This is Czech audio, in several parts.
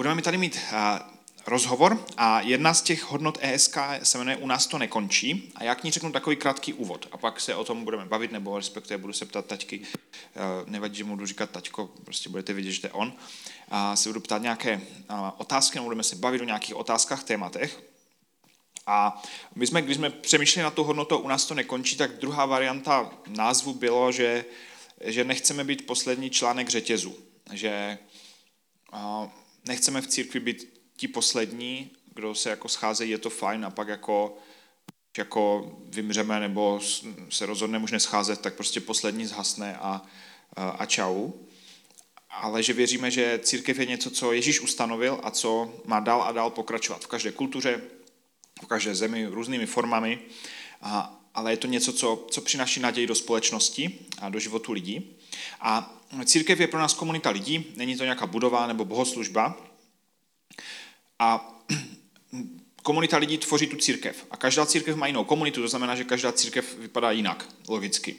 budeme mi tady mít rozhovor a jedna z těch hodnot ESK se jmenuje U nás to nekončí a já k ní řeknu takový krátký úvod a pak se o tom budeme bavit, nebo respektive budu se ptat taťky, nevadí, že mu budu říkat taťko, prostě budete vidět, že to je on, a se budu ptát nějaké otázky, nebo budeme se bavit o nějakých otázkách, tématech. A my jsme, když jsme přemýšleli na tu hodnotu, u nás to nekončí, tak druhá varianta názvu bylo, že, že nechceme být poslední článek řetězu, že nechceme v církvi být ti poslední, kdo se jako scházejí, je to fajn a pak jako, jako vymřeme nebo se rozhodneme už nescházet, tak prostě poslední zhasne a, a čau. Ale že věříme, že církev je něco, co Ježíš ustanovil a co má dál a dál pokračovat v každé kultuře, v každé zemi, různými formami, a, ale je to něco, co, co přináší naději do společnosti a do životu lidí. A církev je pro nás komunita lidí, není to nějaká budova nebo bohoslužba, a komunita lidí tvoří tu církev. A každá církev má jinou komunitu, to znamená, že každá církev vypadá jinak, logicky.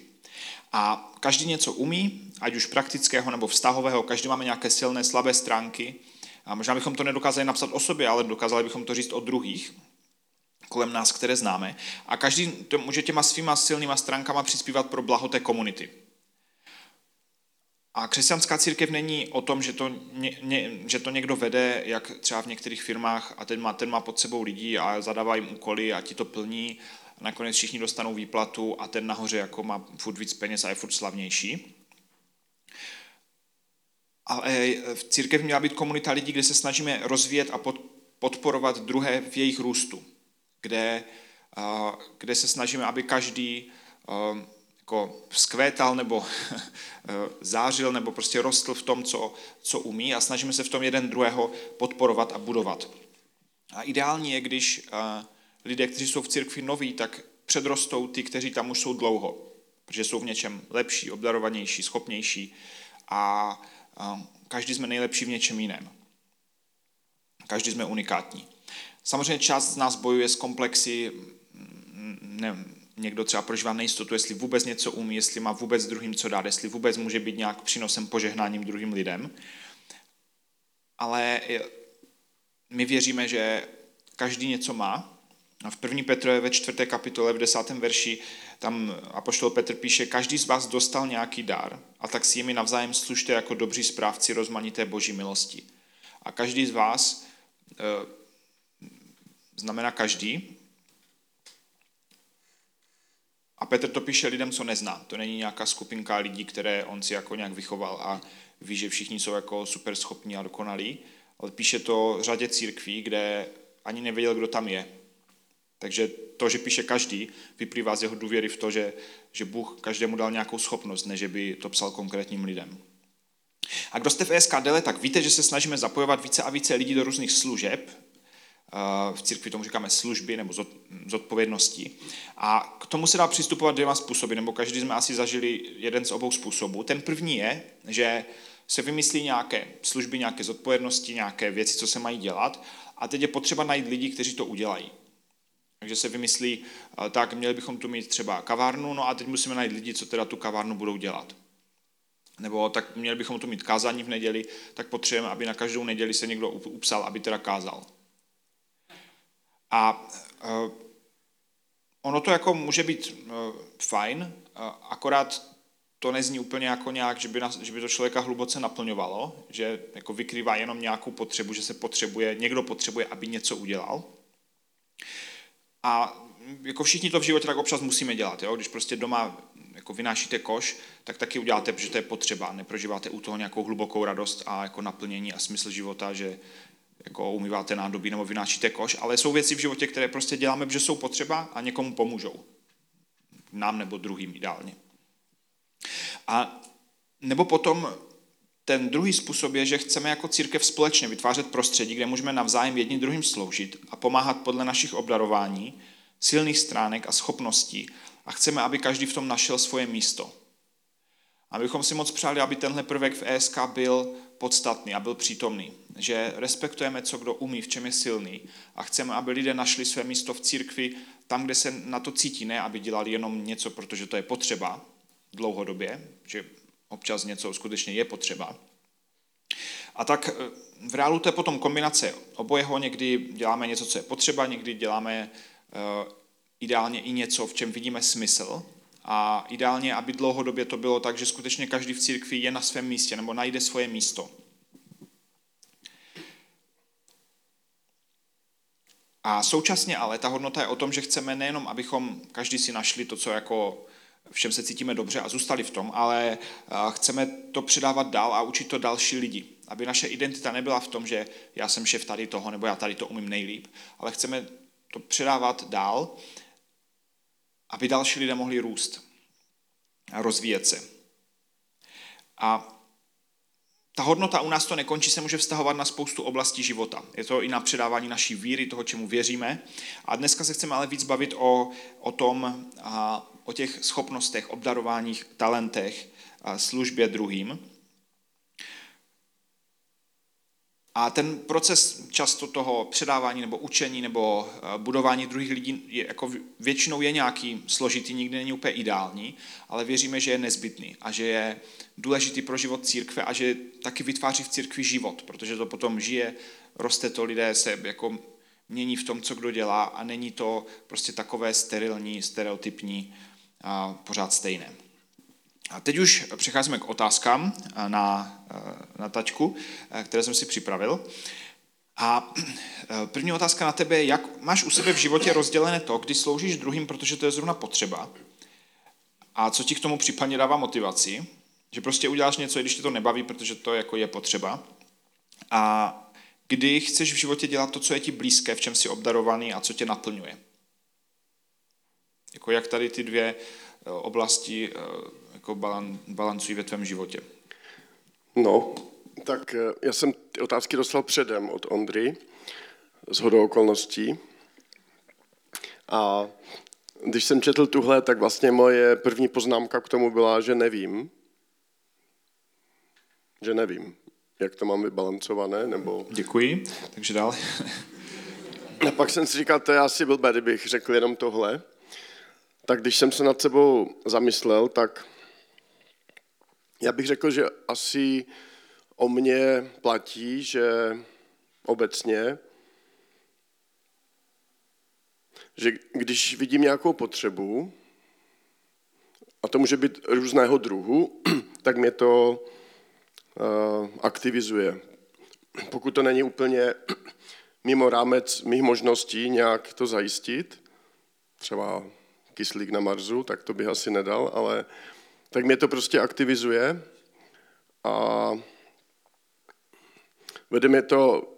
A každý něco umí, ať už praktického nebo vztahového, každý máme nějaké silné, slabé stránky. A možná bychom to nedokázali napsat o sobě, ale dokázali bychom to říct o druhých kolem nás, které známe. A každý to může těma svýma silnýma stránkama přispívat pro blaho té komunity. A křesťanská církev není o tom, že to, ně, ně, že to někdo vede, jak třeba v některých firmách, a ten má, ten má pod sebou lidí a zadává jim úkoly a ti to plní. A nakonec všichni dostanou výplatu a ten nahoře jako má furt víc peněz a je furt slavnější. Ale v církev měla být komunita lidí, kde se snažíme rozvíjet a podporovat druhé v jejich růstu. Kde, kde se snažíme, aby každý jako vzkvétal nebo zářil nebo prostě rostl v tom, co, co umí a snažíme se v tom jeden druhého podporovat a budovat. A ideální je, když lidé, kteří jsou v církvi noví, tak předrostou ty, kteří tam už jsou dlouho, protože jsou v něčem lepší, obdarovanější, schopnější a každý jsme nejlepší v něčem jiném. Každý jsme unikátní. Samozřejmě část z nás bojuje s komplexy, ne, někdo třeba prožívá nejistotu, jestli vůbec něco umí, jestli má vůbec druhým co dát, jestli vůbec může být nějak přínosem, požehnáním druhým lidem. Ale my věříme, že každý něco má. A v 1. Petrové ve 4. kapitole v 10. verši tam apoštol Petr píše, každý z vás dostal nějaký dar a tak si jimi navzájem služte jako dobří správci rozmanité boží milosti. A každý z vás, e, znamená každý, a Petr to píše lidem, co nezná. To není nějaká skupinka lidí, které on si jako nějak vychoval a ví, že všichni jsou jako super schopní a dokonalí, ale píše to řadě církví, kde ani nevěděl, kdo tam je. Takže to, že píše každý, vyplývá z jeho důvěry v to, že, že Bůh každému dal nějakou schopnost, než by to psal konkrétním lidem. A kdo jste v ESKDL, tak víte, že se snažíme zapojovat více a více lidí do různých služeb, v církvi tomu říkáme služby nebo zodpovědnosti. A k tomu se dá přistupovat dvěma způsoby, nebo každý jsme asi zažili jeden z obou způsobů. Ten první je, že se vymyslí nějaké služby, nějaké zodpovědnosti, nějaké věci, co se mají dělat a teď je potřeba najít lidi, kteří to udělají. Takže se vymyslí, tak měli bychom tu mít třeba kavárnu, no a teď musíme najít lidi, co teda tu kavárnu budou dělat. Nebo tak měli bychom tu mít kázání v neděli, tak potřebujeme, aby na každou neděli se někdo upsal, aby teda kázal. A uh, ono to jako může být uh, fajn, uh, akorát to nezní úplně jako nějak, že by, nás, že by to člověka hluboce naplňovalo, že jako vykrývá jenom nějakou potřebu, že se potřebuje, někdo potřebuje, aby něco udělal. A jako všichni to v životě tak občas musíme dělat. Jo? Když prostě doma jako vynášíte koš, tak taky uděláte, protože to je potřeba. Neprožíváte u toho nějakou hlubokou radost a jako naplnění a smysl života, že jako umýváte nádobí nebo vynášíte koš, ale jsou věci v životě, které prostě děláme, protože jsou potřeba a někomu pomůžou. Nám nebo druhým ideálně. A nebo potom ten druhý způsob je, že chceme jako církev společně vytvářet prostředí, kde můžeme navzájem jedním druhým sloužit a pomáhat podle našich obdarování, silných stránek a schopností a chceme, aby každý v tom našel svoje místo. A si moc přáli, aby tenhle prvek v ESK byl podstatný a byl přítomný. Že respektujeme, co kdo umí, v čem je silný a chceme, aby lidé našli své místo v církvi tam, kde se na to cítí, ne aby dělali jenom něco, protože to je potřeba dlouhodobě, že občas něco skutečně je potřeba, A tak eh, v reálu to je potom kombinace obojeho, někdy děláme něco, co je potřeba, někdy děláme uh, ideálně i něco, v čem vidíme smysl. A ideálně, aby dlouhodobě to bylo tak, že skutečně každý v církvi je na svém místě nebo najde svoje místo. A současně ale ta hodnota je o tom, že chceme nejenom, abychom každý si našli to, co jako v čem se cítíme dobře a zůstali v tom, ale chceme to předávat dál a učit to další lidi. Aby naše identita nebyla v tom, že já jsem šéf tady toho, nebo já tady to umím nejlíp, ale chceme to předávat dál, aby další lidé mohli růst a rozvíjet se. A ta hodnota u nás to nekončí, se může vztahovat na spoustu oblastí života. Je to i na předávání naší víry, toho, čemu věříme. A dneska se chceme ale víc bavit o, o tom, a, o těch schopnostech, obdarováních, talentech, a službě druhým. A ten proces často toho předávání nebo učení nebo eh, budování druhých lidí je, jako většinou je nějaký složitý, nikdy není úplně ideální, ale věříme, že je nezbytný a že je důležitý pro život církve a že taky vytváří v církvi život, protože to potom žije, roste to, lidé se jako mění v tom, co kdo dělá a není to prostě takové sterilní, stereotypní a pořád stejné. A teď už přecházíme k otázkám na, na tačku, které jsem si připravil. A první otázka na tebe je, jak máš u sebe v životě rozdělené to, kdy sloužíš druhým, protože to je zrovna potřeba, a co ti k tomu případně dává motivaci, že prostě uděláš něco, když tě to nebaví, protože to jako je potřeba. A kdy chceš v životě dělat to, co je ti blízké, v čem jsi obdarovaný a co tě naplňuje. Jako jak tady ty dvě eh, oblasti eh, jako balan, balancují ve tvém životě? No, tak eh, já jsem ty otázky dostal předem od Ondry, z hodou okolností. A když jsem četl tuhle, tak vlastně moje první poznámka k tomu byla, že nevím. Že nevím, jak to mám vybalancované, nebo... Děkuji, takže dál. A pak jsem si říkal, to je asi blbé, kdybych řekl jenom tohle. Tak když jsem se nad sebou zamyslel, tak já bych řekl, že asi o mě platí, že obecně, že když vidím nějakou potřebu, a to může být různého druhu, tak mě to uh, aktivizuje. Pokud to není úplně mimo rámec mých možností nějak to zajistit, třeba kyslík na Marsu, tak to bych asi nedal, ale tak mě to prostě aktivizuje a vede mě to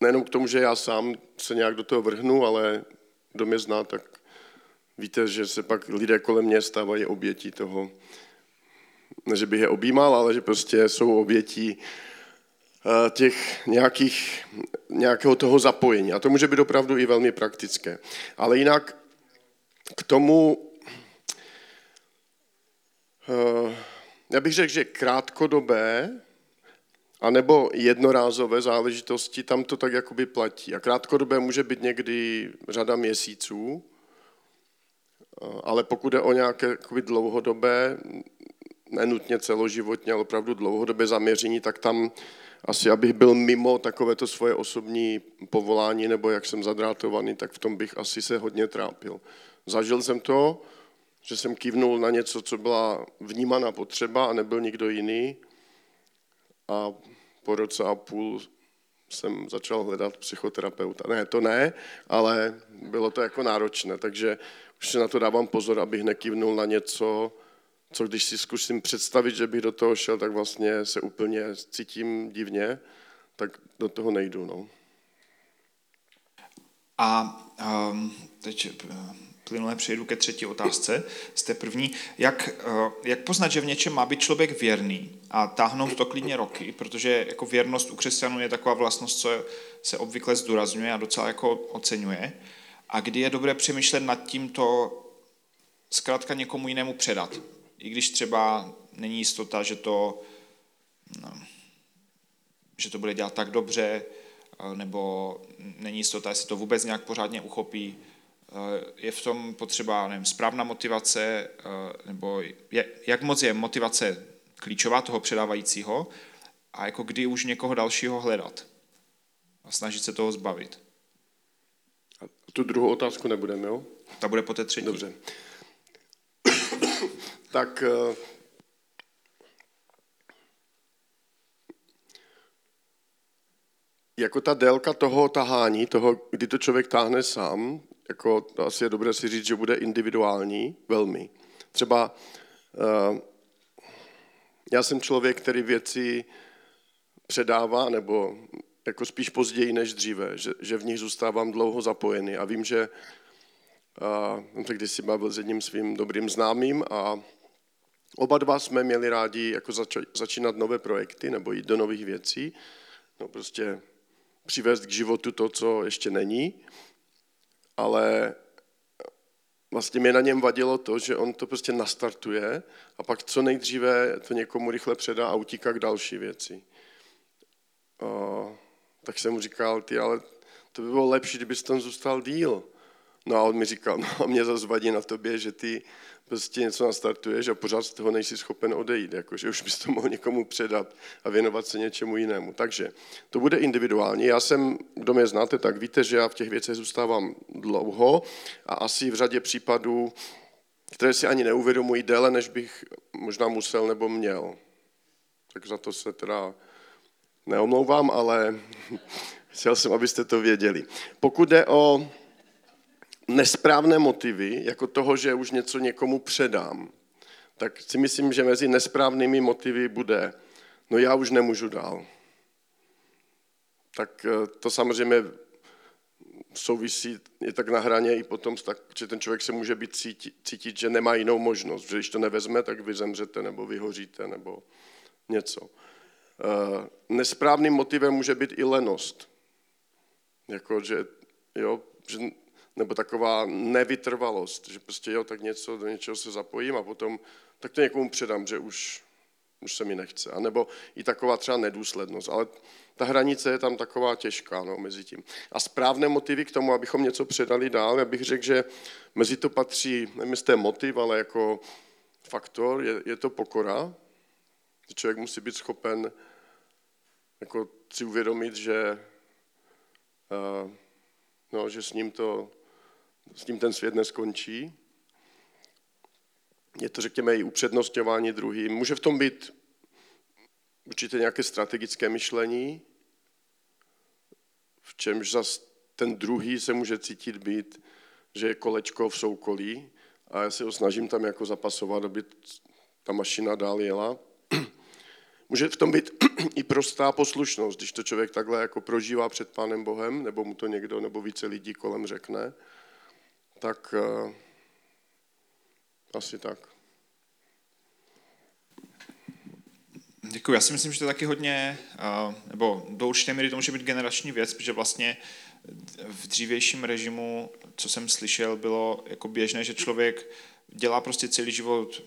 nejenom k tomu, že já sám se nějak do toho vrhnu, ale kdo mě zná, tak víte, že se pak lidé kolem mě stávají obětí toho, ne, že bych je objímal, ale že prostě jsou obětí eh, těch nějakých, nějakého toho zapojení. A to může být opravdu i velmi praktické. Ale jinak k tomu já bych řekl, že krátkodobé anebo jednorázové záležitosti, tam to tak jakoby platí. A krátkodobé může být někdy řada měsíců, eh, ale pokud je o nějaké jakoby dlouhodobé, nenutně celoživotně, ale opravdu dlouhodobé zaměření, tak tam asi, abych byl mimo takovéto svoje osobní povolání, nebo jak jsem zadrátovaný, tak v tom bych asi se hodně trápil. Zažil jsem to, že jsem kývnul na něco, co byla vnímaná potřeba a nebyl nikdo jiný. A po roce a půl jsem začal hledat psychoterapeuta. Ne, to ne, ale bylo to jako náročné, takže už si na to dávám pozor, abych nekývnul na něco, co když si zkusím představit, že bych do toho šel, tak vlastně se úplně cítím divně, tak do toho nejdu. No. A um, teď plynule přejdu ke třetí otázce té první. Jak, eh, jak poznat, že v něčem má být člověk věrný a táhnout to klidně roky, protože jako věrnost u křesťanů je taková vlastnost, co se obvykle zdůrazňuje a docela jako oceňuje. A kdy je dobré přemýšlet nad tím to zkrátka někomu jinému předat. I když třeba není jistota, že to, no, že to bude dělat tak dobře, eh, nebo není jistota, jestli to vůbec nějak pořádně uchopí, je v tom potřeba nevím, správná motivace, eh, nebo je, jak moc je motivace klíčová toho předávajícího a jako kdy už někoho dalšího hledat a snažit se toho zbavit. A tu druhou otázku nebudeme, jo? Ta bude po té třetí. Dobře. tak eh, jako ta délka toho tahání, toho, kdy to člověk táhne sám, jako asi je dobré si říct, že bude individuální, velmi. Třeba uh, já jsem člověk, který věci předává, nebo jako spíš později než dříve, že, že v nich zůstávám dlouho zapojený a vím, že uh, tak když si bavil s jedním svým dobrým známým a oba dva jsme měli rádi jako zač- začínat nové projekty nebo jít do nových věcí, no prostě přivést k životu to, co ještě není, ale vlastně mě na něm vadilo to, že on to prostě nastartuje a pak co nejdříve to někomu rychle předá a utíká k další věci. A, tak jsem mu říkal, ty, ale to by bylo lepší, kdybys tam zůstal díl. No a on mi říkal, no a mě zase vadí na tobě, že ty prostě něco nastartuješ a pořád z toho nejsi schopen odejít, jakože už bys to mohl někomu předat a věnovat se něčemu jinému. Takže to bude individuální. Já jsem, kdo mě znáte, tak víte, že já v těch věcech zůstávám dlouho a asi v řadě případů, které si ani neuvědomují déle, než bych možná musel nebo měl. Tak za to se teda neomlouvám, ale chtěl jsem, abyste to věděli. Pokud jde o nesprávné motivy, jako toho, že už něco někomu předám, tak si myslím, že mezi nesprávnými motivy bude, no já už nemůžu dál. Tak eh, to samozřejmě souvisí, je tak na hraně i potom, že ten člověk se může být cítit, cítit, že nemá jinou možnost, že když to nevezme, tak vy zemřete nebo vyhoříte nebo něco. Eh, nesprávným motivem může být i lenost. Jako, že, jo, že nebo taková nevytrvalost, že prostě jo, tak něco, do něčeho se zapojím a potom tak to někomu předám, že už, už se mi nechce. A nebo i taková třeba nedůslednost, ale ta hranice je tam taková těžká no, mezi tím. A správné motivy k tomu, abychom něco předali dál, já bych řekl, že mezi to patří, nevím, jestli je motiv, ale jako faktor, je, je to pokora. Člověk musí být schopen jako si uvědomit, že, uh, no, že s ním to s tím ten svět neskončí. Je to, řekněme, i upřednostňování druhým. Může v tom být určitě nějaké strategické myšlení, v čemž zas ten druhý se může cítit být, že je kolečko v soukolí a já se ho snažím tam jako zapasovat, aby ta mašina dál jela. Může v tom být i prostá poslušnost, když to člověk takhle jako prožívá před Pánem Bohem, nebo mu to někdo nebo více lidí kolem řekne tak uh, asi tak. Děkuji. Já si myslím, že to je taky hodně, uh, nebo do určité míry to může být generační věc, protože vlastně v dřívějším režimu, co jsem slyšel, bylo jako běžné, že člověk dělá prostě celý život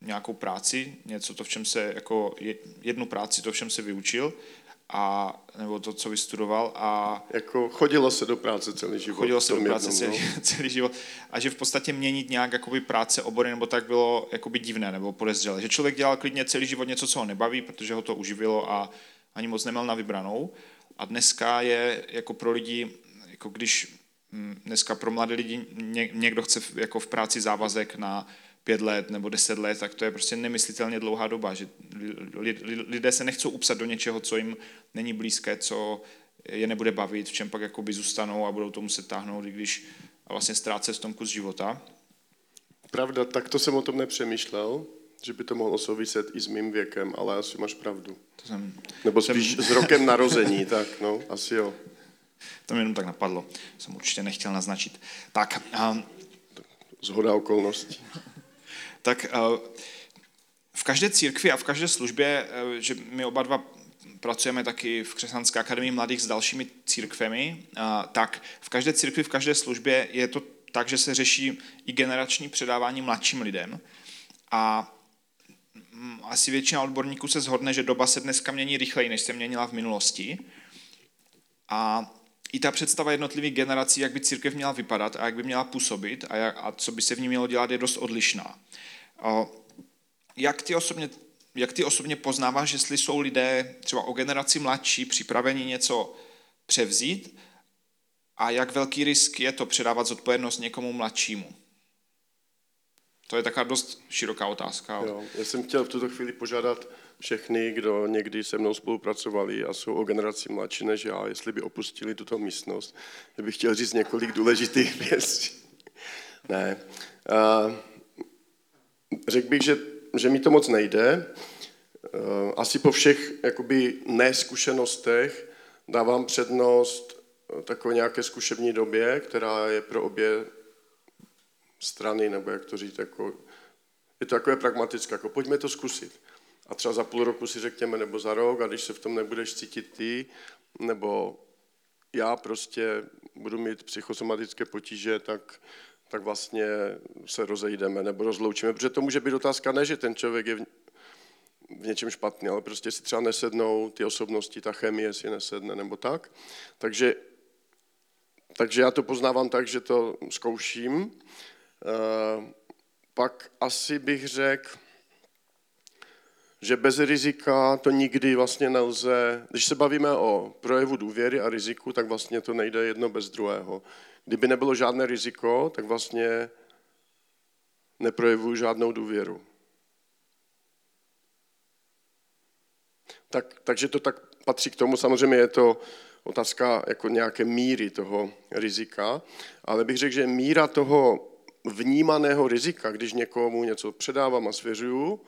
nějakou práci, něco to, v čem se, jako jednu práci, to, v čem se vyučil a, nebo to, co vystudoval. A jako chodilo se do práce celý život. Chodilo se do práce jednom, celý, no. celý život. A že v podstatě měnit nějak jakoby práce, obory nebo tak bylo jakoby divné nebo podezřelé. Že člověk dělal klidně celý život něco, co ho nebaví, protože ho to uživilo a ani moc neměl na vybranou. A dneska je jako pro lidi, jako když hm, dneska pro mladé lidi někdo chce jako v práci závazek na pět let nebo deset let, tak to je prostě nemyslitelně dlouhá doba, že lidé se nechcou upsat do něčeho, co jim není blízké, co je nebude bavit, v čem pak jakoby zůstanou a budou to muset táhnout, i když a vlastně ztrácet v tom kus života. Pravda, tak to jsem o tom nepřemýšlel, že by to mohlo souviset i s mým věkem, ale asi máš pravdu. To jsem, Nebo spíš jsem... s rokem narození, tak no, asi jo. To mi jenom tak napadlo, jsem určitě nechtěl naznačit. Tak. Um... Zhoda okolností tak eh, v každé církvi a v každé službě, eh, že my oba dva pracujeme taky v Křesťanské akademii mladých s dalšími církvemi, eh, tak v každé církvi, v každé službě je to tak, že se řeší i generační předávání mladším lidem. A mm, asi většina odborníků se zhodne, že doba se dneska mění rychleji, než se měnila v minulosti. A i ta představa jednotlivých generací, jak by církev měla vypadat a jak by měla působit a, jak, a co by se v ní mělo dělat, je dost odlišná. Jak ty osobně jak ty osobně poznáváš, jestli jsou lidé třeba o generaci mladší připraveni něco převzít a jak velký risk je to předávat zodpovědnost někomu mladšímu? To je taková dost široká otázka. Jo, já jsem chtěl v tuto chvíli požádat všechny, kdo někdy se mnou spolupracovali a jsou o generaci mladší než já, jestli by opustili tuto místnost. Já bych chtěl říct několik důležitých věcí. ne. Řekl bych, že, že mi to moc nejde. Asi po všech jakoby neskušenostech dávám přednost takové nějaké zkušební době, která je pro obě strany, nebo jak to říct, jako, je to takové pragmatické, jako pojďme to zkusit. A třeba za půl roku si řekněme, nebo za rok, a když se v tom nebudeš cítit ty, nebo já prostě budu mít psychosomatické potíže, tak, tak vlastně se rozejdeme nebo rozloučíme. Protože to může být otázka ne, že ten člověk je v, v něčem špatný, ale prostě si třeba nesednou ty osobnosti, ta chemie si nesedne nebo tak. Takže, takže já to poznávám tak, že to zkouším pak asi bych řekl, že bez rizika to nikdy vlastně nelze, když se bavíme o projevu důvěry a riziku, tak vlastně to nejde jedno bez druhého. Kdyby nebylo žádné riziko, tak vlastně neprojevuju žádnou důvěru. Tak, takže to tak patří k tomu, samozřejmě je to otázka jako nějaké míry toho rizika, ale bych řekl, že míra toho vnímaného rizika, když někomu něco předávám a svěřuju,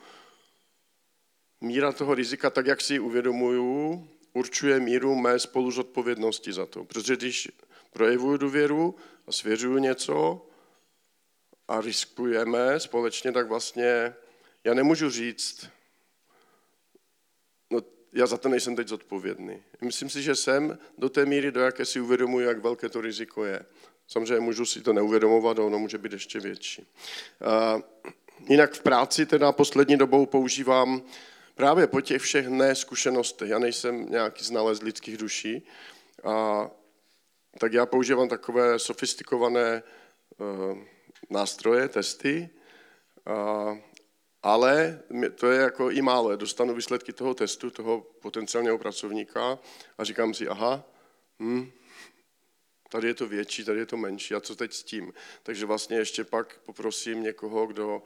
míra toho rizika, tak jak si ji uvědomuju, určuje míru mé spoluzodpovědnosti za to. Protože když projevuju důvěru a svěřuju něco a riskujeme společně, tak vlastně já nemůžu říct, no já za to nejsem teď zodpovědný. Myslím si, že jsem do té míry, do jaké si uvědomuji, jak velké to riziko je. Samozřejmě můžu si to neuvědomovat, ono může být ještě větší. Jinak v práci teda poslední dobou používám právě po těch všech neskušenostech. Já nejsem nějaký znalec lidských duší, a, tak já používám takové sofistikované uh, nástroje, testy, a, ale to je jako i málo. Dostanu výsledky toho testu, toho potenciálního pracovníka a říkám si, aha, hm, Tady je to větší, tady je to menší. A co teď s tím? Takže vlastně ještě pak poprosím někoho, kdo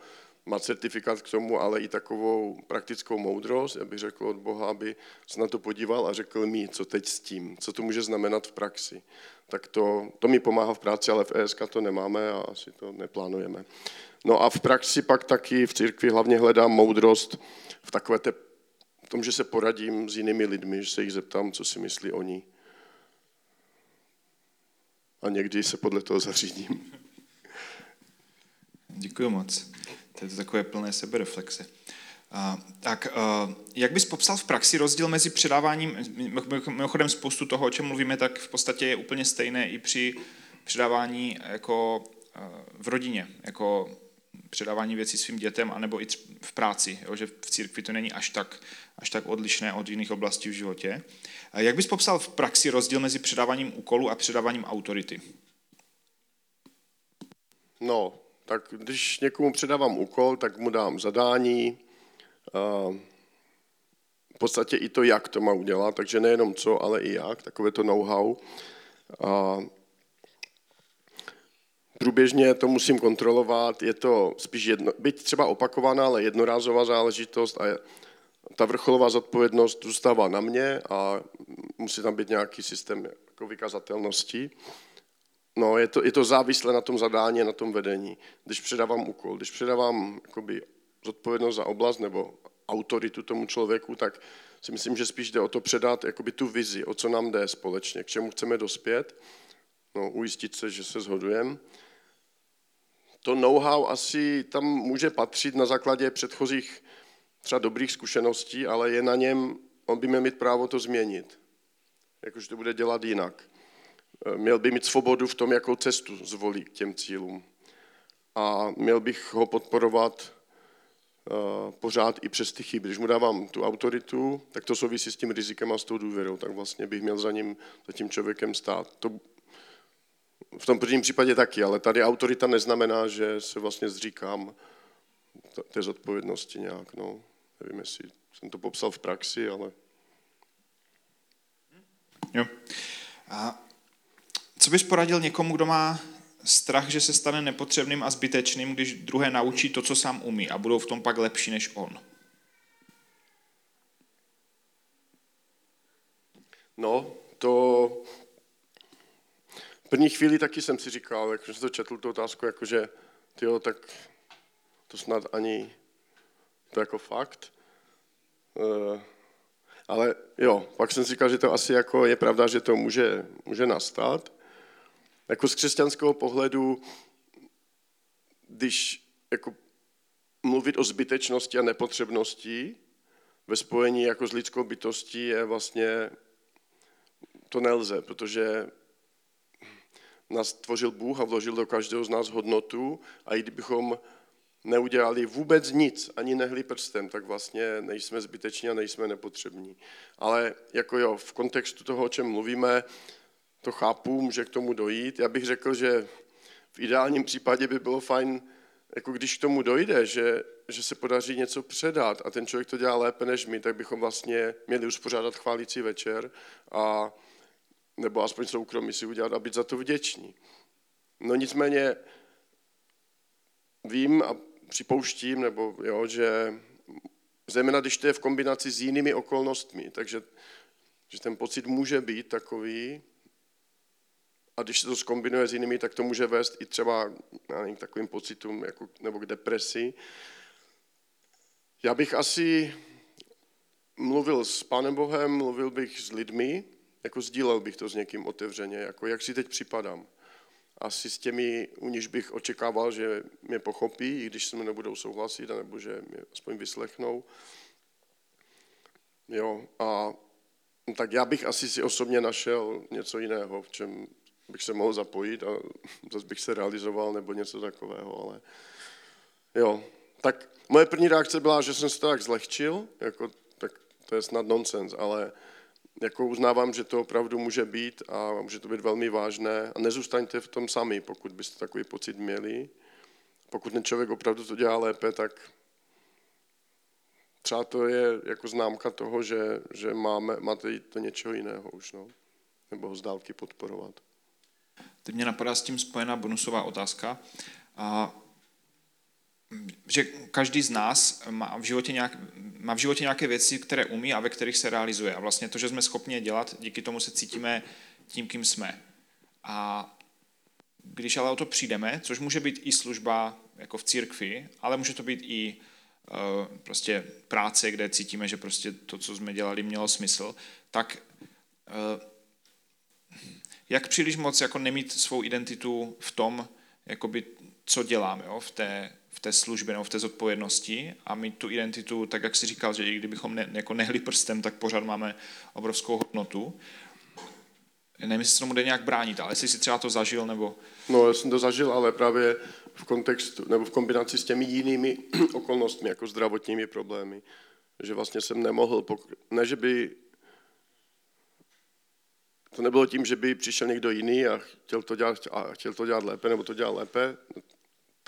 má certifikát k tomu, ale i takovou praktickou moudrost, bych řekl od Boha, aby se na to podíval a řekl mi, co teď s tím, co to může znamenat v praxi. Tak to, to mi pomáhá v práci, ale v ESK to nemáme a asi to neplánujeme. No a v praxi pak taky v církvi hlavně hledám moudrost v takové té, v tom, že se poradím s jinými lidmi, že se jich zeptám, co si myslí oni a někdy se podle toho zařídím. Děkuji moc. To je to takové plné sebereflexe. Uh, tak uh, jak bys popsal v praxi rozdíl mezi předáváním, mimochodem spoustu toho, o čem mluvíme, tak v podstatě je úplně stejné i při předávání jako uh, v rodině, jako předávání věcí svým dětem, anebo i v práci, jo, že v církvi to není až tak, až tak odlišné od jiných oblastí v životě. Jak bys popsal v praxi rozdíl mezi předáváním úkolu a předáváním autority? No, tak když někomu předávám úkol, tak mu dám zadání, v podstatě i to, jak to má udělat, takže nejenom co, ale i jak, takové to know-how. Průběžně to musím kontrolovat, je to spíš jedno, byť třeba opakovaná, ale jednorázová záležitost a ta vrcholová zodpovědnost zůstává na mě a musí tam být nějaký systém jako vykazatelnosti. No, je to, je to závislé na tom zadání, na tom vedení. Když předávám úkol, když předávám jakoby, zodpovědnost za oblast nebo autoritu tomu člověku, tak si myslím, že spíš jde o to předat jakoby, tu vizi, o co nám jde společně, k čemu chceme dospět, no, ujistit se, že se shodujeme. To know-how asi tam může patřit na základě předchozích třeba dobrých zkušeností, ale je na něm, on by měl mít právo to změnit. Jakože to bude dělat jinak. Eh, měl by mít svobodu v tom, jakou cestu zvolí k těm cílům. A měl bych ho podporovat uh, pořád i přes ty chyby. Když mu dávám tu autoritu, tak to souvisí s tím rizikem a s tou důvěrou, tak vlastně bych měl za ním, za tím člověkem stát. To, v tom prvním případě taky, ale tady autorita neznamená, že se vlastně zříkám té zodpovědnosti nějak. No. Nevím, jestli jsem to popsal v praxi, ale... Jo. A co bys poradil někomu, kdo má strach, že se stane nepotřebným a zbytečným, když druhé naučí to, co sám umí a budou v tom pak lepší než on? No, to v první chvíli taky jsem si říkal, jak jsem to četl, tu otázku, jakože, tyjo, tak to snad ani, to jako fakt. Uh, ale jo, pak jsem si říkal, že to asi jako je pravda, že to může, může nastat. Jako z křesťanského pohledu, když jako mluvit o zbytečnosti a nepotřebnosti ve spojení jako s lidskou bytostí je vlastně, to nelze, protože nás tvořil Bůh a vložil do každého z nás hodnotu a i kdybychom neudělali vůbec nic, ani nehli prstem, tak vlastně nejsme zbyteční a nejsme nepotřební. Ale jako jo, v kontextu toho, o čem mluvíme, to chápu, může k tomu dojít. Já bych řekl, že v ideálním případě by bylo fajn, jako když k tomu dojde, že, že se podaří něco předat a ten člověk to dělá lépe než my, tak bychom vlastně měli uspořádat chválící večer a nebo aspoň soukromí si udělat a být za to vděční. No nicméně vím a připouštím, nebo jo, že zejména když to je v kombinaci s jinými okolnostmi, takže že ten pocit může být takový, a když se to skombinuje s jinými, tak to může vést i třeba nevím, k takovým pocitům jako, nebo k depresi. Já bych asi mluvil s Pánem Bohem, mluvil bych s lidmi, jako sdílel bych to s někým otevřeně, jako jak si teď připadám. Asi s těmi, u níž bych očekával, že mě pochopí, i když se mi nebudou souhlasit, nebo že mě aspoň vyslechnou. Jo, a tak já bych asi si osobně našel něco jiného, v čem bych se mohl zapojit a zase bych se realizoval nebo něco takového, ale jo. Tak moje první reakce byla, že jsem se tak zlehčil, jako, tak to je snad nonsens, ale jako uznávám, že to opravdu může být a může to být velmi vážné a nezůstaňte v tom sami, pokud byste takový pocit měli. Pokud ten člověk opravdu to dělá lépe, tak třeba to je jako známka toho, že, že máme, máte jít to něčeho jiného už, no. nebo ho z dálky podporovat. Teď mě napadá s tím spojená bonusová otázka. A že každý z nás má v, životě nějak, má v životě nějaké věci, které umí a ve kterých se realizuje. A vlastně to, že jsme schopni je dělat, díky tomu se cítíme tím, kým jsme. A když ale o to přijdeme, což může být i služba jako v církvi, ale může to být i uh, prostě práce, kde cítíme, že prostě to, co jsme dělali, mělo smysl, tak uh, jak příliš moc jako nemít svou identitu v tom, jakoby, co dělám jo, v, té, v té službě nebo v té zodpovědnosti a mít tu identitu, tak jak si říkal, že i kdybychom ne, jako nehli prstem, tak pořád máme obrovskou hodnotu. Nevím, jestli se tomu jde nějak bránit, ale jestli si třeba to zažil, nebo... No, já jsem to zažil, ale právě v kontextu, nebo v kombinaci s těmi jinými okolnostmi, jako zdravotními problémy, že vlastně jsem nemohl, pokr- ne, že by to nebylo tím, že by přišel někdo jiný a chtěl to dělat, a chtěl to dělat lépe, nebo to dělal lépe.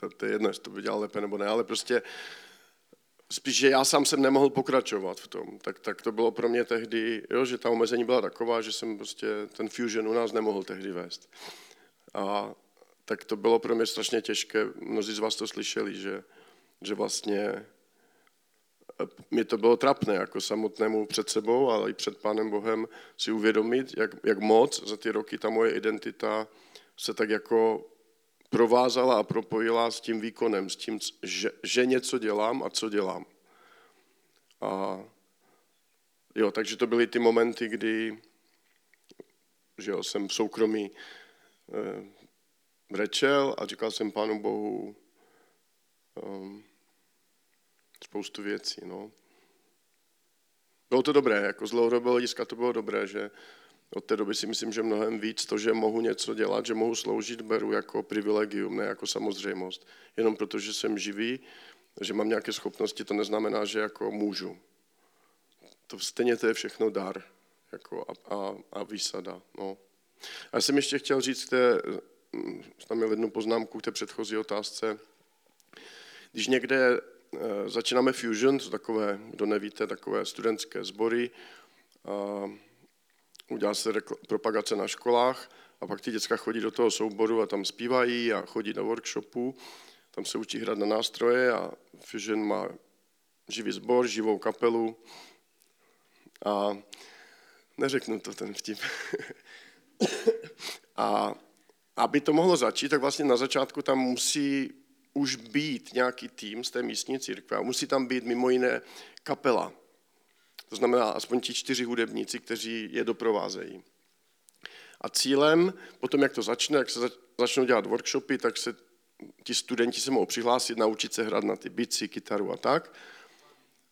To, to je jedno, jestli to by dělal lépe nebo ne, ale prostě spíš, že já sám jsem nemohl pokračovat v tom. Tak, tak to bylo pro mě tehdy, jo, že ta omezení byla taková, že jsem prostě ten fusion u nás nemohl tehdy vést. A tak to bylo pro mě strašně těžké. Mnozí z vás to slyšeli, že, že vlastně mi to bylo trapné jako samotnému před sebou, ale i před Pánem Bohem si uvědomit, jak, jak moc za ty roky ta moje identita se tak jako provázala a propojila s tím výkonem, s tím, že, že něco dělám a co dělám. A jo, takže to byly ty momenty, kdy že jo, jsem v soukromí eh, brečel a říkal jsem Pánu Bohu, um, spoustu věcí. No. Bylo to dobré, jako z dlouhodobého hlediska to bylo dobré, že od té doby si myslím, že mnohem víc to, že mohu něco dělat, že mohu sloužit, beru jako privilegium, ne jako samozřejmost. Jenom protože jsem živý, že mám nějaké schopnosti, to neznamená, že jako můžu. To stejně to je všechno dar jako a, a, a výsada. No. A já jsem ještě chtěl říct, té, tam měl jednu poznámku k té předchozí otázce. Když někde eh, začínáme Fusion, to takové, kdo nevíte, takové studentské sbory. Udělá se propagace na školách a pak ty děcka chodí do toho souboru a tam zpívají a chodí do workshopu. Tam se učí hrát na nástroje a Fusion má živý sbor, živou kapelu. A neřeknu to ten vtip. a aby to mohlo začít, tak vlastně na začátku tam musí už být nějaký tým z té místní církve a musí tam být mimo jiné kapela. To znamená aspoň ti čtyři hudebníci, kteří je doprovázejí. A cílem, potom jak to začne, jak se začnou dělat workshopy, tak se ti studenti se mohou přihlásit, naučit se hrát na ty bici, kytaru a tak.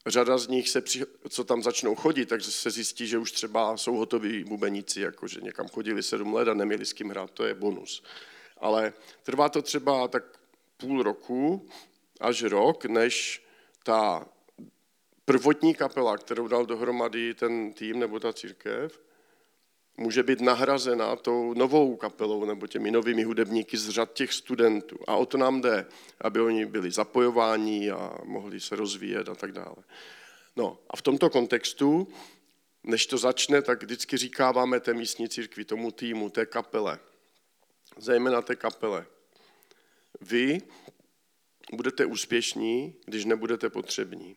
Řada z nich, se, co tam začnou chodit, tak se zjistí, že už třeba jsou hotoví bubeníci, jakože někam chodili sedm let a neměli s kým hrát, to je bonus. Ale trvá to třeba tak půl roku až rok, než ta prvotní kapela, kterou dal dohromady ten tým nebo ta církev, může být nahrazena tou novou kapelou nebo těmi novými hudebníky z řad těch studentů. A o to nám jde, aby oni byli zapojováni a mohli se rozvíjet a tak dále. No a v tomto kontextu, než to začne, tak vždycky říkáváme té místní církvi, tomu týmu, té kapele, zejména té kapele. Vy budete úspěšní, když nebudete potřební.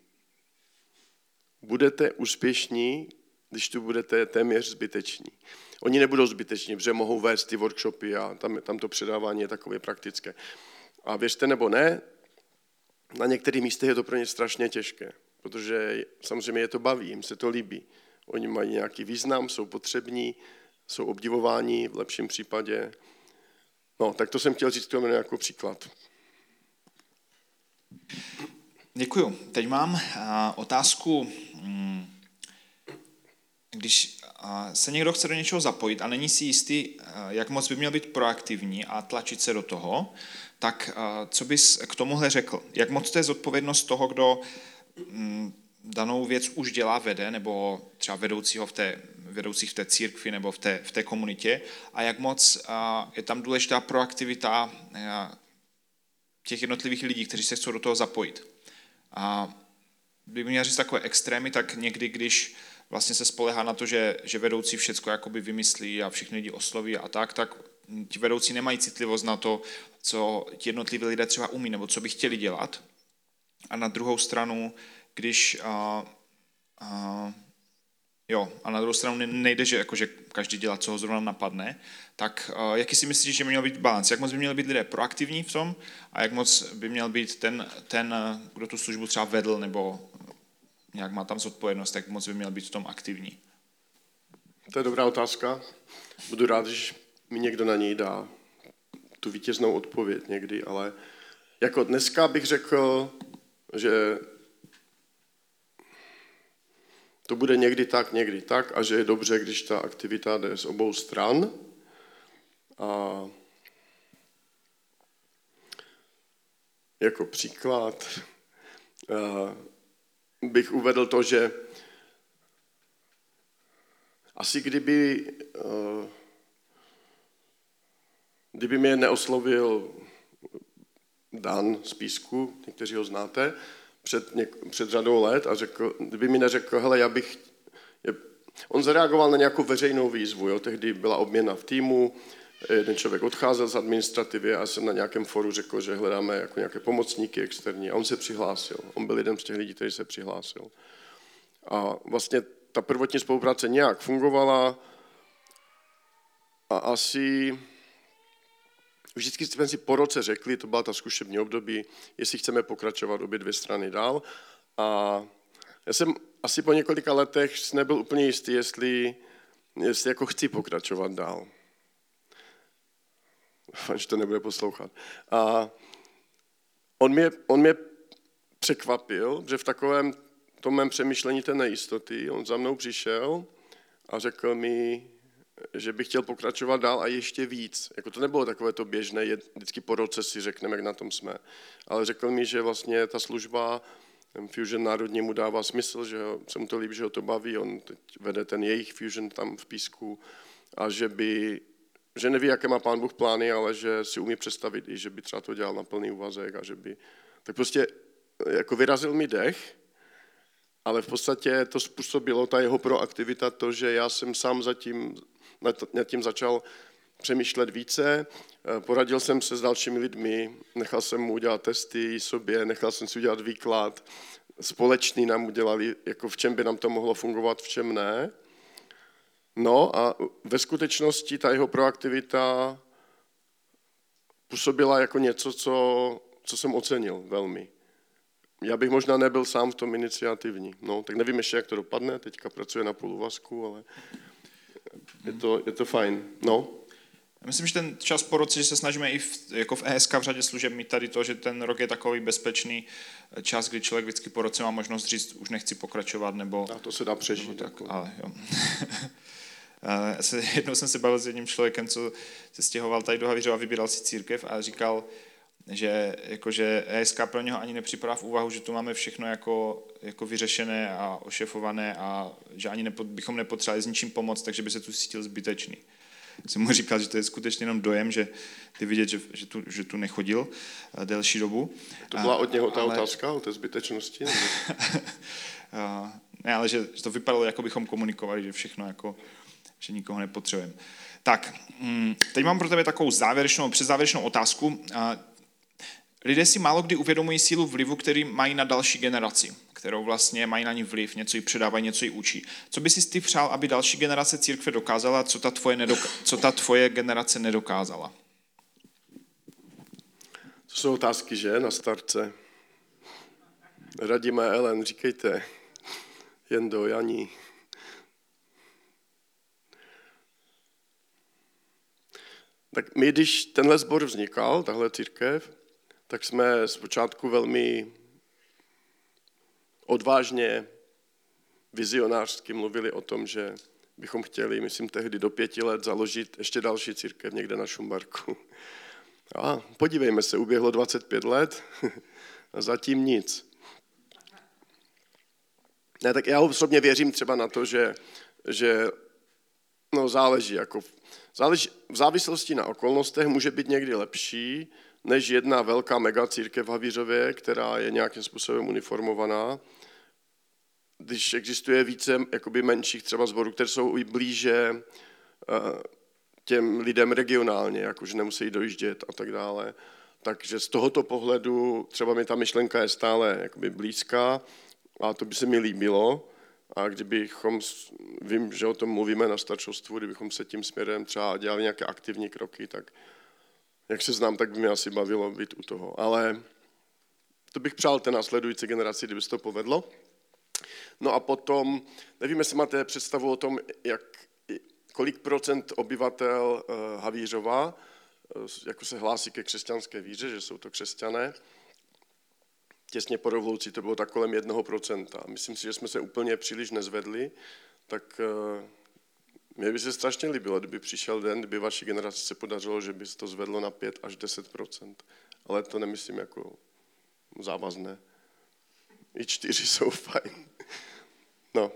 Budete úspěšní, když tu budete téměř zbyteční. Oni nebudou zbyteční, protože mohou vést ty workshopy a tam, tam to předávání je takové praktické. A věřte nebo ne, na některých místech je to pro ně strašně těžké, protože samozřejmě je to baví, jim se to líbí. Oni mají nějaký význam, jsou potřební, jsou obdivováni v lepším případě. No, tak to jsem chtěl říct tomu jako příklad. Děkuju. Teď mám otázku mm, když se někdo chce do něčeho zapojit a není si jistý, jak moc by měl být proaktivní a tlačit se do toho, tak co bys k tomuhle řekl? Jak moc to je zodpovědnost toho, kdo mm, danou věc už dělá, vede, nebo třeba vedoucího v té, vedoucích v té církvi nebo v té, v té komunitě a jak moc je tam důležitá proaktivita těch jednotlivých lidí, kteří se chcou do toho zapojit. A by měl říct takové extrémy, tak někdy, když vlastně se spolehá na to, že, že vedoucí všecko jakoby vymyslí a všechny lidi osloví a tak, tak ti vedoucí nemají citlivost na to, co ti jednotliví lidé třeba umí nebo co by chtěli dělat. A na druhou stranu, když a, a, jo, a na druhou stranu nejde, že, jako, že každý dělá, co ho zrovna napadne, tak a, jaký si myslíš, že by měl být balans? Jak moc by měli být lidé proaktivní v tom a jak moc by měl být ten, ten kdo tu službu třeba vedl nebo nějak má tam zodpovědnost, tak moc by měl být v tom aktivní? To je dobrá otázka. Budu rád, když mi někdo na něj dá tu vítěznou odpověď někdy, ale jako dneska bych řekl, že to bude někdy tak, někdy tak a že je dobře, když ta aktivita jde z obou stran. A jako příklad, bych uvedl to, že asi kdyby, eh, kdyby mě neoslovil Dan z Písku, někteří ho znáte, před, něk, před řadou let a řekl, kdyby mi neřekl, hele, já bych, je, on zareagoval na nějakou veřejnou výzvu, jo, tehdy byla obměna v týmu, jeden člověk odcházel z administrativy a jsem na nějakém foru řekl, že hledáme jako nějaké pomocníky externí a on se přihlásil. On byl jeden z těch lidí, který se přihlásil. A vlastně ta prvotní spolupráce nějak fungovala a asi vždycky jsme si po roce řekli, to byla ta zkušební období, jestli chceme pokračovat obě dvě strany dál. A já jsem asi po několika letech nebyl úplně jistý, jestli, jestli jako chci pokračovat dál že to nebude poslouchat. A on mě, on mě překvapil, že v takovém tom mém přemýšlení té nejistoty, on za mnou přišel a řekl mi, že bych chtěl pokračovat dál a ještě víc. Jako to nebylo takové to běžné, vždycky po roce si řekneme, jak na tom jsme. Ale řekl mi, že vlastně ta služba Fusion národní mu dává smysl, že se mu to líbí, že ho to baví, on teď vede ten jejich Fusion tam v Písku a že by že neví, jaké má pán Bůh plány, ale že si umí představit i, že by třeba to dělal na plný úvazek a že by... Tak prostě jako vyrazil mi dech, ale v podstatě to způsobilo ta jeho proaktivita to, že já jsem sám zatím, nad tím začal přemýšlet více, poradil jsem se s dalšími lidmi, nechal jsem mu udělat testy sobě, nechal jsem si udělat výklad, společný nám udělali, jako v čem by nám to mohlo fungovat, v čem ne. No a ve skutečnosti ta jeho proaktivita působila jako něco, co, co jsem ocenil velmi. Já bych možná nebyl sám v tom iniciativní. No, tak nevím ještě, jak to dopadne, teďka pracuje na půluvazku, ale je to, je to fajn. No. Myslím, že ten čas po roce, že se snažíme i v, jako v ESK v řadě služeb mít tady to, že ten rok je takový bezpečný čas, kdy člověk vždycky po roce má možnost říct, už nechci pokračovat, nebo... A to se dá přežít. Tak, jako. ale jo. se, jednou jsem se bavil s jedním člověkem, co se stěhoval tady do Havířova, vybíral si církev a říkal, že, jako, že ESK pro něho ani nepřipadá v úvahu, že tu máme všechno jako, jako vyřešené a ošefované a že ani nepo, bychom nepotřebovali s ničím pomoct, takže by se tu cítil zbytečný. Jsem mu říkal, že to je skutečně jenom dojem, že ty vidět, že, že, tu, že tu nechodil eh, delší dobu. To byla od něho ta ale... otázka o té zbytečnosti? ne, ale že, že to vypadalo, jako bychom komunikovali, že všechno jako že nikoho nepotřebujeme. Tak, mm, teď mám pro tebe takovou závěrečnou, předzávěrečnou otázku. Lidé si málo kdy uvědomují sílu vlivu, který mají na další generaci, kterou vlastně mají na ní vliv, něco jí předávají, něco jí učí. Co by si ty přál, aby další generace církve dokázala, co ta tvoje, nedoka- co ta tvoje generace nedokázala? To jsou otázky, že, na starce. Radíme Ellen, říkejte. Jen do Janí. Tak my, když tenhle sbor vznikal, tahle církev, tak jsme zpočátku velmi odvážně, vizionářsky mluvili o tom, že bychom chtěli, myslím, tehdy do pěti let založit ještě další církev někde na Šumbarku. A podívejme se, uběhlo 25 let a zatím nic. Ne, tak já osobně věřím třeba na to, že, že no, záleží, jako záleží, v závislosti na okolnostech může být někdy lepší, než jedna velká megacírkev v Havířově, která je nějakým způsobem uniformovaná. Když existuje více jakoby menších třeba zborů, které jsou i blíže eh, těm lidem regionálně, jakože nemusí dojíždět a tak dále. Takže z tohoto pohledu třeba mi ta myšlenka je stále jakoby blízká a to by se mi líbilo. A kdybychom, vím, že o tom mluvíme na staršostvu, kdybychom se tím směrem třeba dělali nějaké aktivní kroky, tak jak se znám, tak by mě asi bavilo být u toho. Ale to bych přál té následující generaci, kdyby se to povedlo. No a potom, nevím, jestli máte představu o tom, jak, kolik procent obyvatel eh, Havířova eh, jako se hlásí ke křesťanské víře, že jsou to křesťané. Těsně po revoluci to bylo tak kolem jednoho procenta. Myslím si, že jsme se úplně příliš nezvedli, tak mě by se strašně líbilo, kdyby přišel den, kdyby vaší generaci se podařilo, že by se to zvedlo na 5 až 10% Ale to nemyslím jako závazné. I čtyři jsou fajn. No.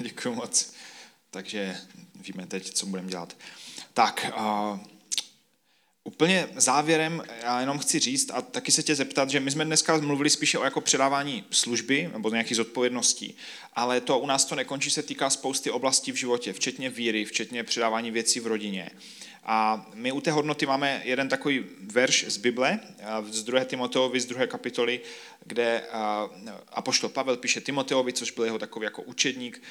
Děkuji moc. Takže víme teď, co budeme dělat. Tak, uh, Úplně závěrem já jenom chci říct a taky se tě zeptat, že my jsme dneska mluvili spíše o jako předávání služby nebo nějakých zodpovědností, ale to u nás to nekončí, se týká spousty oblastí v životě, včetně víry, včetně předávání věcí v rodině. A my u té hodnoty máme jeden takový verš z Bible, z 2. Timoteovi, z 2. kapitoly, kde apoštol Pavel píše Timoteovi, což byl jeho takový jako učedník,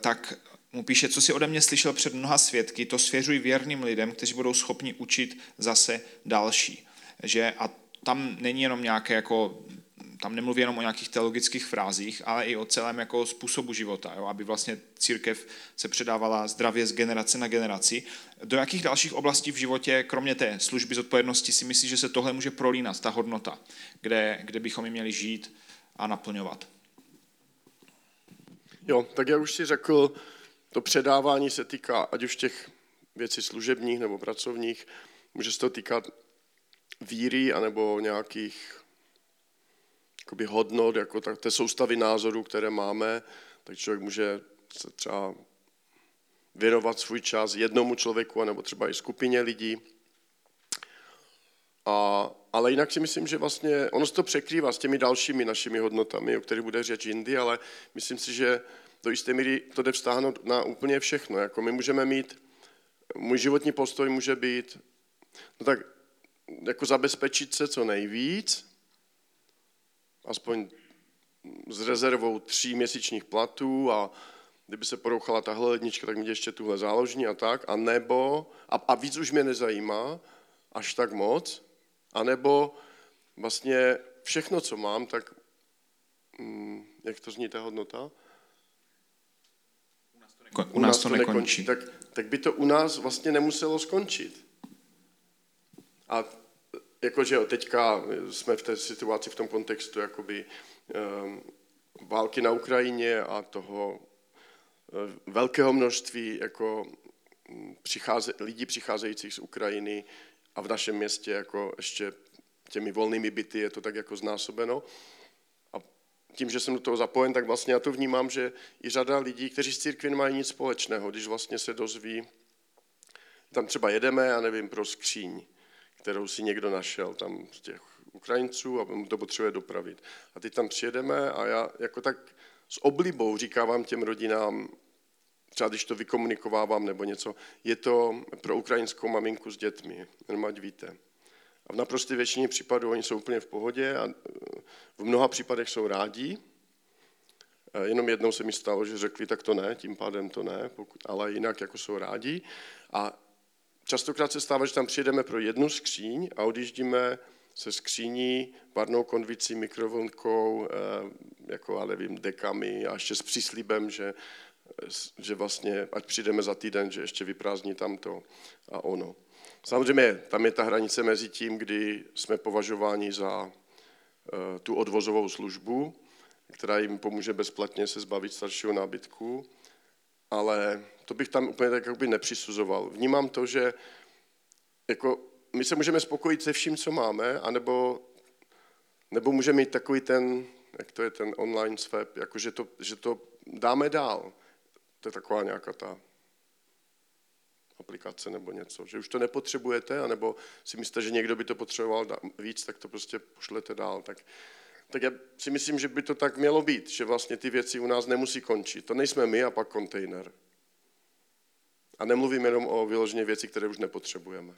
tak mu píše, co si ode mě slyšel před mnoha svědky, to svěřuj věrným lidem, kteří budou schopni učit zase další. Že, a tam není jenom nějaké jako tam nemluví jenom o nějakých teologických frázích, ale i o celém jako způsobu života, jo? aby vlastně církev se předávala zdravě z generace na generaci. Do jakých dalších oblastí v životě, kromě té služby zodpovědnosti, si myslíš, že se tohle může prolínat, ta hodnota, kde, kde bychom ji měli žít a naplňovat? Jo, tak já už si řekl, to předávání se týká ať už těch věcí služebních nebo pracovních, může se to týkat víry anebo nějakých jakoby hodnot, jako tak, té soustavy názorů, které máme, tak člověk může se třeba věnovat svůj čas jednomu člověku, nebo třeba i skupině lidí. A, ale jinak si myslím, že vlastně ono se to překrývá s těmi dalšími našimi hodnotami, o kterých bude řeč jindy, ale myslím si, že do jisté míry to jde vztáhnout na úplně všechno. Jako my můžeme mít, můj životní postoj může být, no tak jako zabezpečit se co nejvíc, aspoň s rezervou tří měsíčních platů a kdyby se porouchala tahle lednička, tak mít ještě tuhle záložní a tak, a nebo, a, a víc už mě nezajímá, až tak moc, a nebo vlastně všechno, co mám, tak, mm, jak to zní ta hodnota? U nás to nekončí. Tak, tak by to u nás vlastně nemuselo skončit. A jakože teďka jsme v té situaci, v tom kontextu jakoby um, války na Ukrajině a toho uh, velkého množství jako mm, přicháze, lidí přicházejících z Ukrajiny a v našem městě jako ještě těmi volnými byty je to tak jako znásobeno. A tím, že jsem do toho zapojen, tak vlastně já to vnímám, že i řada lidí, kteří s církví nemají nic společného, když vlastně se dozví, tam třeba jedeme, já nevím, pro skříň, kterou si někdo našel tam z těch Ukrajinců a mu to potřebuje dopravit. A teď tam přijedeme a já jako tak s oblibou říkávám těm rodinám, třeba když to vykomunikovávám nebo něco, je to pro ukrajinskou maminku s dětmi, jenom ať víte. A v naprosté většině případů oni jsou úplně v pohodě a v mnoha případech jsou rádi. Jenom jednou se mi stalo, že řekli, tak to ne, tím pádem to ne, pokud, ale jinak jako jsou rádi. A častokrát se stává, že tam přijedeme pro jednu skříň a odjíždíme se skříní, parnou konvicí, mikrovlnkou, jako, já nevím, dekami a ještě s příslibem, že že vlastně, ať přijdeme za týden, že ještě vyprázdní tamto a ono. Samozřejmě tam je ta hranice mezi tím, kdy jsme považováni za eh, tu odvozovou službu, která jim pomůže bezplatně se zbavit staršího nábytku, ale to bych tam úplně tak jakoby nepřisuzoval. Vnímám to, že jako my se můžeme spokojit se vším, co máme, anebo, nebo můžeme mít takový ten, jak to je ten online swap, jako že to, že to dáme dál. To je taková nějaká ta aplikace nebo něco, že už to nepotřebujete, anebo si myslíte, že někdo by to potřeboval víc, tak to prostě pošlete dál. Tak, tak já si myslím, že by to tak mělo být, že vlastně ty věci u nás nemusí končit. To nejsme my a pak kontejner. A nemluvím jenom o vyloženě věci, které už nepotřebujeme.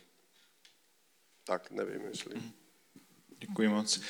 Tak, nevím, jestli... Děkuji moc.